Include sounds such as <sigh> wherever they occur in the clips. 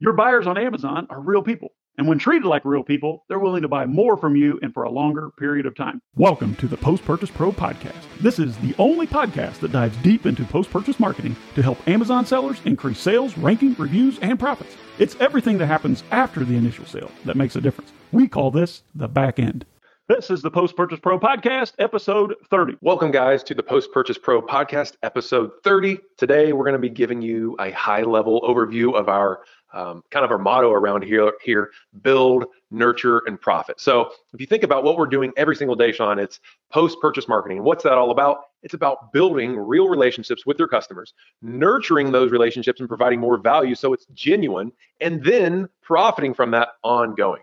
Your buyers on Amazon are real people. And when treated like real people, they're willing to buy more from you and for a longer period of time. Welcome to the Post Purchase Pro podcast. This is the only podcast that dives deep into post purchase marketing to help Amazon sellers increase sales, ranking, reviews, and profits. It's everything that happens after the initial sale that makes a difference. We call this the back end. This is the Post Purchase Pro podcast, episode 30. Welcome, guys, to the Post Purchase Pro podcast, episode 30. Today, we're going to be giving you a high level overview of our um, kind of our motto around here here build nurture and profit. So if you think about what we're doing every single day sean it's post purchase marketing. What's that all about? It's about building real relationships with your customers nurturing those relationships and providing more value so it's genuine and then profiting from that ongoing.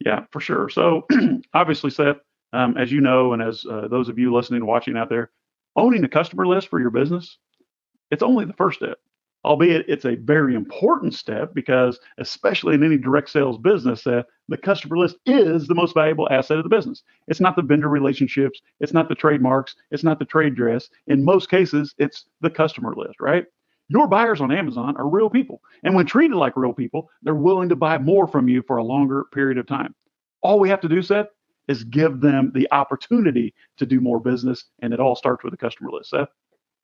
Yeah for sure. So <clears throat> obviously seth um, as you know and as uh, those of you listening and watching out there owning a customer list for your business it's only the first step albeit it's a very important step because especially in any direct sales business uh, the customer list is the most valuable asset of the business. It's not the vendor relationships it's not the trademarks it's not the trade dress. In most cases it's the customer list right? Your buyers on amazon are real people and when treated like real people they're willing to buy more from you for a longer period of time. All we have to do seth is give them the opportunity to do more business and it all starts with the customer list seth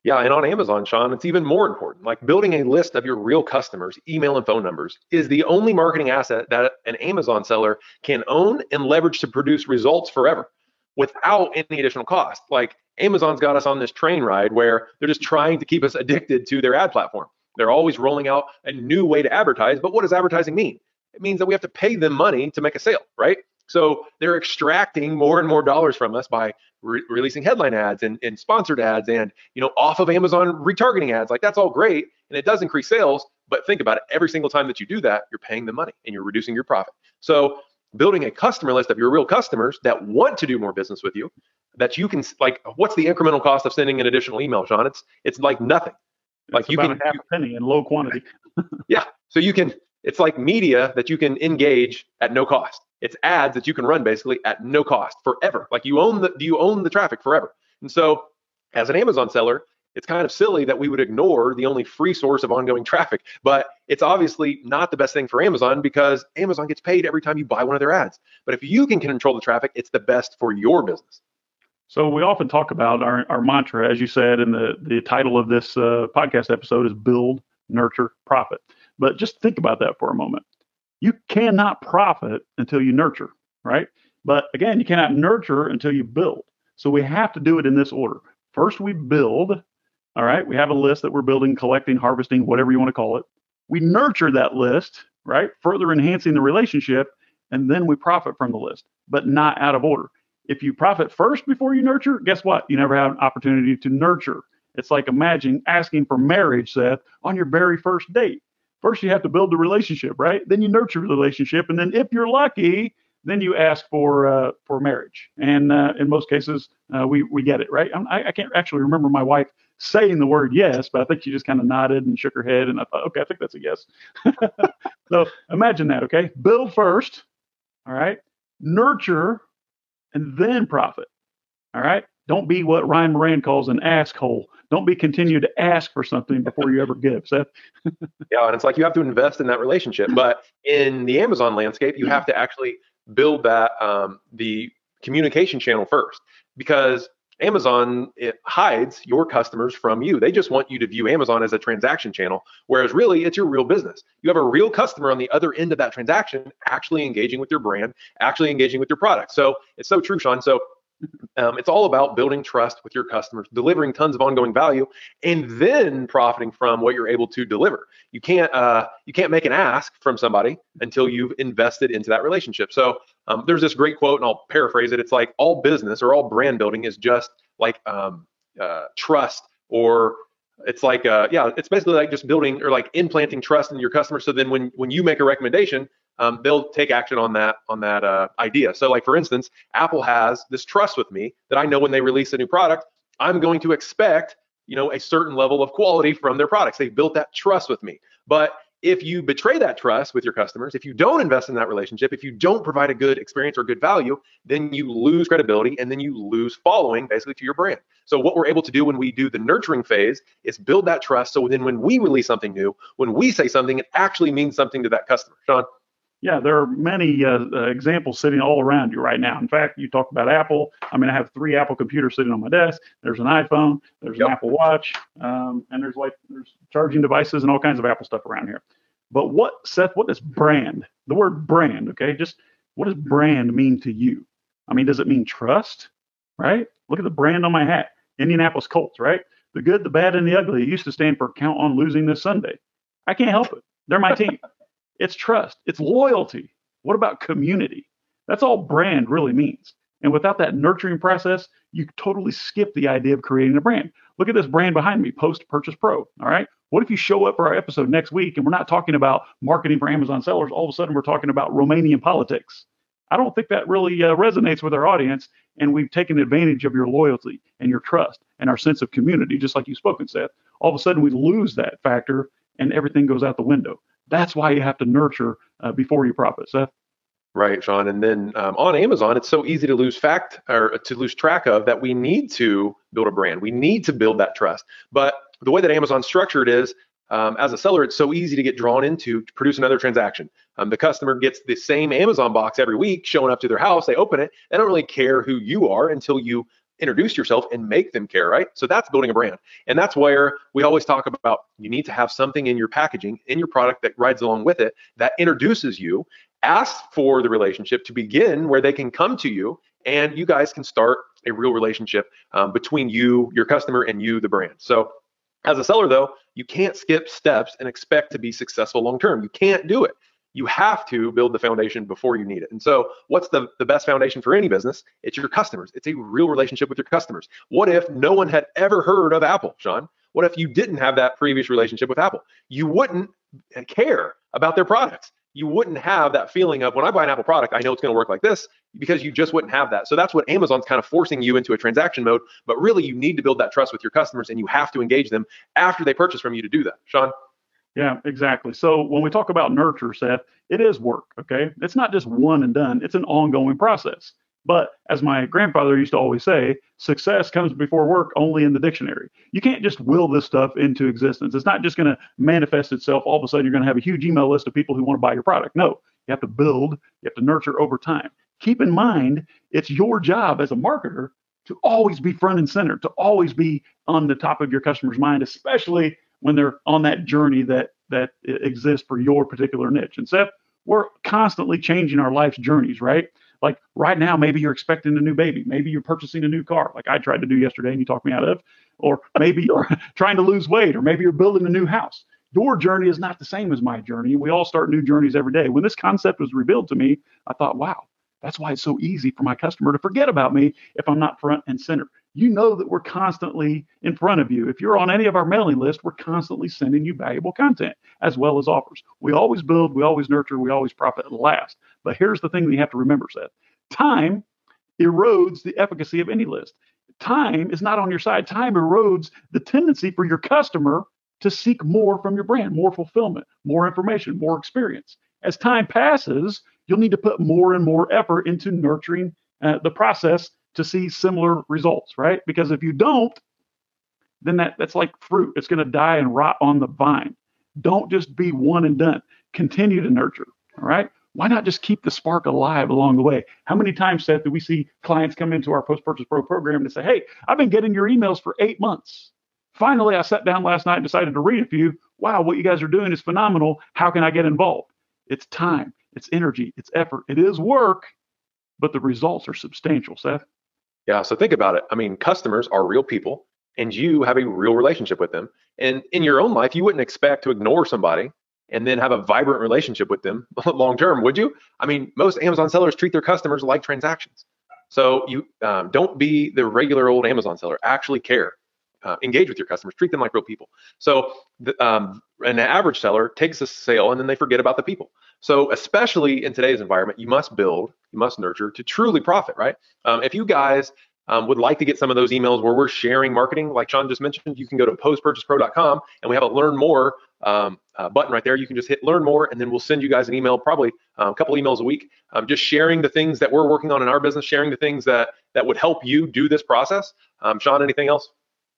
yeah, and on Amazon, Sean, it's even more important. Like building a list of your real customers, email and phone numbers, is the only marketing asset that an Amazon seller can own and leverage to produce results forever without any additional cost. Like Amazon's got us on this train ride where they're just trying to keep us addicted to their ad platform. They're always rolling out a new way to advertise. But what does advertising mean? It means that we have to pay them money to make a sale, right? So they're extracting more and more dollars from us by re- releasing headline ads and, and sponsored ads and you know off of Amazon retargeting ads. Like that's all great and it does increase sales, but think about it. Every single time that you do that, you're paying them money and you're reducing your profit. So building a customer list of your real customers that want to do more business with you, that you can like, what's the incremental cost of sending an additional email, Sean? It's it's like nothing. Like it's you can half a penny in low quantity. <laughs> yeah. So you can. It's like media that you can engage at no cost. It's ads that you can run basically at no cost forever. Like you own the you own the traffic forever. And so as an Amazon seller, it's kind of silly that we would ignore the only free source of ongoing traffic. But it's obviously not the best thing for Amazon because Amazon gets paid every time you buy one of their ads. But if you can control the traffic, it's the best for your business. So we often talk about our, our mantra, as you said, and the, the title of this uh, podcast episode is build, nurture, profit. But just think about that for a moment you cannot profit until you nurture, right? But again, you cannot nurture until you build. So we have to do it in this order. First, we build. All right. We have a list that we're building, collecting, harvesting, whatever you want to call it. We nurture that list, right? Further enhancing the relationship. And then we profit from the list, but not out of order. If you profit first before you nurture, guess what? You never have an opportunity to nurture. It's like imagine asking for marriage, Seth, on your very first date first you have to build the relationship, right? Then you nurture the relationship, and then if you're lucky, then you ask for uh, for marriage. And uh, in most cases, uh, we we get it, right? I, I can't actually remember my wife saying the word yes, but I think she just kind of nodded and shook her head, and I thought, okay, I think that's a yes. <laughs> so imagine that, okay? Build first, all right? Nurture, and then profit, all right? Don't be what Ryan Moran calls an asshole. Don't be continue to ask for something before you ever give. Seth. <laughs> yeah, and it's like you have to invest in that relationship. But in the Amazon landscape, you have to actually build that um, the communication channel first because Amazon it hides your customers from you. They just want you to view Amazon as a transaction channel, whereas really it's your real business. You have a real customer on the other end of that transaction, actually engaging with your brand, actually engaging with your product. So it's so true, Sean. So um, it's all about building trust with your customers, delivering tons of ongoing value, and then profiting from what you're able to deliver. You can't uh, you can't make an ask from somebody until you've invested into that relationship. So um, there's this great quote, and I'll paraphrase it. It's like all business or all brand building is just like um, uh, trust or it's like uh, yeah it's basically like just building or like implanting trust in your customer so then when when you make a recommendation um, they'll take action on that on that uh, idea. So, like for instance, Apple has this trust with me that I know when they release a new product, I'm going to expect you know a certain level of quality from their products. They've built that trust with me. But if you betray that trust with your customers, if you don't invest in that relationship, if you don't provide a good experience or good value, then you lose credibility and then you lose following basically to your brand. So what we're able to do when we do the nurturing phase is build that trust. So then when we release something new, when we say something, it actually means something to that customer. Sean. Yeah, there are many uh, uh, examples sitting all around you right now. In fact, you talked about Apple. I mean, I have three Apple computers sitting on my desk. There's an iPhone, there's yep. an Apple Watch, um, and there's like there's charging devices and all kinds of Apple stuff around here. But what, Seth? What does brand? The word brand, okay? Just what does brand mean to you? I mean, does it mean trust? Right? Look at the brand on my hat, Indianapolis Colts. Right? The good, the bad, and the ugly. It used to stand for count on losing this Sunday. I can't help it. They're my team. <laughs> It's trust, it's loyalty. What about community? That's all brand really means. And without that nurturing process, you totally skip the idea of creating a brand. Look at this brand behind me, Post Purchase Pro. All right. What if you show up for our episode next week and we're not talking about marketing for Amazon sellers? All of a sudden, we're talking about Romanian politics. I don't think that really uh, resonates with our audience. And we've taken advantage of your loyalty and your trust and our sense of community, just like you've spoken, Seth. All of a sudden, we lose that factor and everything goes out the window. That's why you have to nurture uh, before you profit, Seth. Right, Sean. And then um, on Amazon, it's so easy to lose fact or to lose track of that we need to build a brand. We need to build that trust. But the way that Amazon's structured is, um, as a seller, it's so easy to get drawn into to produce another transaction. Um, the customer gets the same Amazon box every week showing up to their house. They open it. They don't really care who you are until you introduce yourself and make them care, right? So that's building a brand. And that's where we always talk about you need to have something in your packaging, in your product that rides along with it that introduces you, asks for the relationship to begin where they can come to you and you guys can start a real relationship um, between you, your customer, and you, the brand. So as a seller, though, you can't skip steps and expect to be successful long term. You can't do it you have to build the foundation before you need it. And so, what's the, the best foundation for any business? It's your customers. It's a real relationship with your customers. What if no one had ever heard of Apple, Sean? What if you didn't have that previous relationship with Apple? You wouldn't care about their products. You wouldn't have that feeling of when I buy an Apple product, I know it's going to work like this because you just wouldn't have that. So that's what Amazon's kind of forcing you into a transaction mode. But really, you need to build that trust with your customers and you have to engage them after they purchase from you to do that. Sean? Yeah, exactly. So when we talk about nurture, Seth, it is work. Okay. It's not just one and done, it's an ongoing process. But as my grandfather used to always say, success comes before work only in the dictionary. You can't just will this stuff into existence. It's not just going to manifest itself. All of a sudden, you're going to have a huge email list of people who want to buy your product. No, you have to build, you have to nurture over time. Keep in mind, it's your job as a marketer to always be front and center, to always be on the top of your customer's mind, especially when they're on that journey that that exists for your particular niche. And Seth, we're constantly changing our life's journeys, right? Like right now, maybe you're expecting a new baby, maybe you're purchasing a new car, like I tried to do yesterday and you talked me out of, or maybe you're <laughs> trying to lose weight, or maybe you're building a new house. Your journey is not the same as my journey. We all start new journeys every day. When this concept was revealed to me, I thought, wow, that's why it's so easy for my customer to forget about me if I'm not front and center you know that we're constantly in front of you. If you're on any of our mailing list, we're constantly sending you valuable content as well as offers. We always build, we always nurture, we always profit last. But here's the thing that you have to remember, Seth. Time erodes the efficacy of any list. Time is not on your side. Time erodes the tendency for your customer to seek more from your brand, more fulfillment, more information, more experience. As time passes, you'll need to put more and more effort into nurturing uh, the process to see similar results, right? Because if you don't, then that, that's like fruit. It's going to die and rot on the vine. Don't just be one and done. Continue to nurture. All right. Why not just keep the spark alive along the way? How many times, Seth, do we see clients come into our post purchase pro program and say, Hey, I've been getting your emails for eight months. Finally, I sat down last night and decided to read a few. Wow, what you guys are doing is phenomenal. How can I get involved? It's time, it's energy, it's effort, it is work, but the results are substantial, Seth. Yeah. So think about it. I mean, customers are real people and you have a real relationship with them. And in your own life, you wouldn't expect to ignore somebody and then have a vibrant relationship with them <laughs> long term, would you? I mean, most Amazon sellers treat their customers like transactions. So you um, don't be the regular old Amazon seller. Actually care. Uh, engage with your customers. Treat them like real people. So the, um, an average seller takes a sale and then they forget about the people. So especially in today's environment, you must build, you must nurture to truly profit, right? Um, if you guys um, would like to get some of those emails where we're sharing marketing, like Sean just mentioned, you can go to postpurchasepro.com and we have a learn more um, uh, button right there. You can just hit learn more, and then we'll send you guys an email, probably uh, a couple emails a week, um, just sharing the things that we're working on in our business, sharing the things that that would help you do this process. Um, Sean, anything else?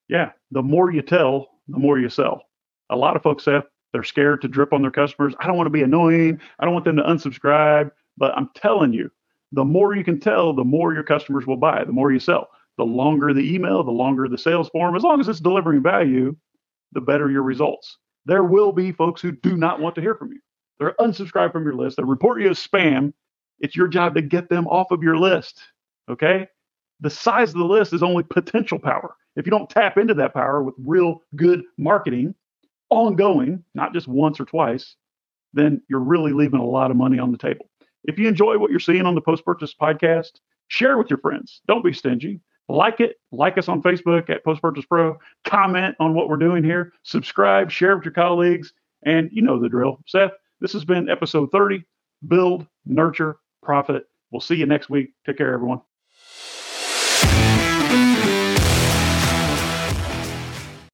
Yeah, the more you tell, the more you sell. A lot of folks say they're scared to drip on their customers. I don't want to be annoying. I don't want them to unsubscribe. But I'm telling you, the more you can tell, the more your customers will buy, the more you sell. The longer the email, the longer the sales form, as long as it's delivering value, the better your results. There will be folks who do not want to hear from you. They're unsubscribed from your list. They report you as spam. It's your job to get them off of your list. Okay? The size of the list is only potential power. If you don't tap into that power with real good marketing, ongoing, not just once or twice, then you're really leaving a lot of money on the table. If you enjoy what you're seeing on the post purchase podcast, share with your friends. Don't be stingy. Like it, like us on Facebook at Post Purchase Pro, comment on what we're doing here, subscribe, share with your colleagues, and you know the drill. Seth, this has been episode 30 Build, Nurture, Profit. We'll see you next week. Take care, everyone.